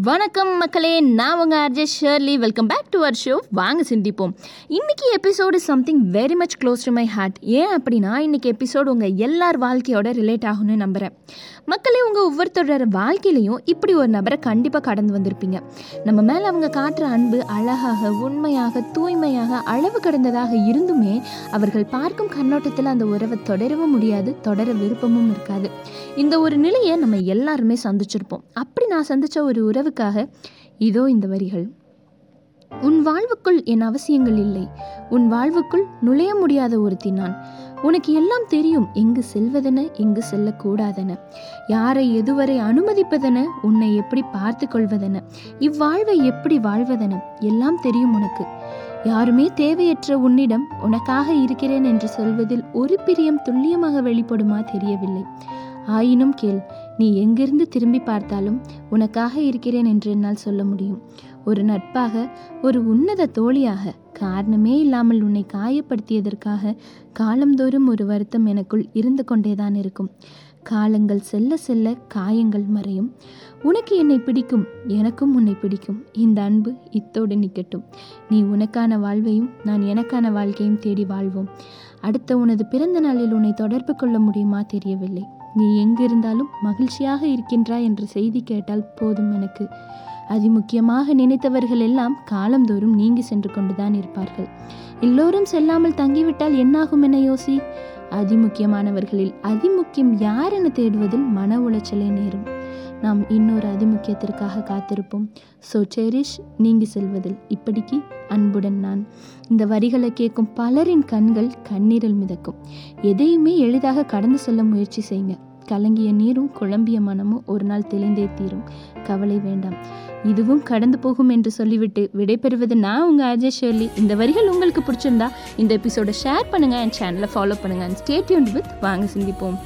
வணக்கம் மக்களே நான் உங்கள் RJ Shirley welcome back to our show வாங்க சிந்திப்போம். இன்னைக்கு episode something very much close to my heart ஏன் அப்படின்னா இன்னைக்கு எபிசோடு உங்கள் எல்லார் வாழ்க்கையோட ரிலேட் ஆகும்னு நம்புகிறேன் மக்களே உங்கள் ஒவ்வொருத்தரோட வாழ்க்கையிலையும் இப்படி ஒரு நபரை கண்டிப்பாக கடந்து வந்திருப்பீங்க. நம்ம மேலே அவங்க காட்டுற அன்பு அழகாக உண்மையாக தூய்மையாக அளவு கடந்ததாக இருந்துமே அவர்கள் பார்க்கும் கண்ணோட்டத்தில் அந்த உறவை தொடரவும் முடியாது தொடர விருப்பமும் இருக்காது. இந்த ஒரு நிலையை நம்ம எல்லாருமே சந்திச்சிருப்போம். அப்படி நான் சந்திச்ச ஒரு உறவு உறவுக்காக இதோ இந்த வரிகள். உன் வாழ்வுக்குள் என் அவசியங்கள் இல்லை. உன் வாழ்வுக்குள் நுழைய முடியாத ஒருத்தி நான். உனக்கு எல்லாம் தெரியும் எங்கு செல்வதென எங்கு செல்லக்கூடாதென. யாரை எதுவரை அனுமதிப்பதென உன்னை எப்படி பார்த்து கொள்வதென. இவ்வாழ்வை எப்படி வாழ்வதென எல்லாம் தெரியும் உனக்கு. யாருமே தேவையற்ற உன்னிடம் உனக்காக இருக்கிறேன் என்று சொல்வதில் ஒரு பிரியம் துல்லியமாக வெளிப்படுமா தெரியவில்லை. ஆயினும் கேள் நீ எங்கிருந்து திரும்பி பார்த்தாலும் உனக்காக இருக்கிறேன் என்று என்னால் சொல்ல முடியும். ஒரு நட்பாக ஒரு உன்னத தோழியாக காரணமே இல்லாமல் உன்னை காயப்படுத்தியதற்காக காலந்தோறும் ஒரு வருத்தம் எனக்குள் இருந்து கொண்டேதான் இருக்கும். காலங்கள் செல்ல செல்ல காயங்கள் மறையும். உனக்கு என்னை பிடிக்கும் எனக்கும் உன்னை பிடிக்கும். இந்த அன்பு இத்தோடு நிற்கட்டும். நீ உனக்கான வாழ்வையும் நான் எனக்கான வாழ்க்கையும் தேடி வாழ்வோம். அடுத்த உனது பிறந்த நாளில் உன்னை தொடர்பு கொள்ள முடியுமா தெரியவில்லை. நீ எங்கிருந்தாலும் மகிழ்ச்சியாக இருக்கின்றாய் என்ற செய்தி கேட்டால் போதும் எனக்கு. அதிமுக்கியமாக நினைத்தவர்கள் எல்லாம் காலந்தோறும் நீங்கி சென்று கொண்டுதான் இருப்பார்கள். எல்லோரும் செல்லாமல் தங்கிவிட்டால் என்னாகும் என யோசி? அதிமுக்கியமானவர்களில் அதிமுக்கியம் யார் என தேடுவதில் மன உளைச்சலே நேரும். நாம் இன்னொரு அதிமுக்கியத்திற்காக காத்திருப்போம். ஸோ செரிஷ் நீங்கி செல்வதில் இப்படிக்கு அன்புடன் நான் இந்த வரிகளை கேட்கும் பலரின் கண்கள் கண்ணீரில் மிதக்கும். எதையுமே எளிதாக கடந்து செல்ல முயற்சி செய்யுங்க கலங்கிய நீரும் குழம்பிய மனமும் ஒரு நாள் தெளிந்தே தீரும். கவலை வேண்டாம். இதுவும் கடந்து போகும் என்று சொல்லிவிட்டு விடைபெறுவது நான் உங்கள் அஜய் ஷெர்லி இந்த வரிகள் உங்களுக்கு பிடிச்சிருந்தா இந்த எபிசோடை ஷேர் பண்ணுங்கள் என் சேனலை ஃபாலோ பண்ணுங்கள் அண்ட் ஸ்டேட்யூன் வித் வாங்க சிந்திப்போம்.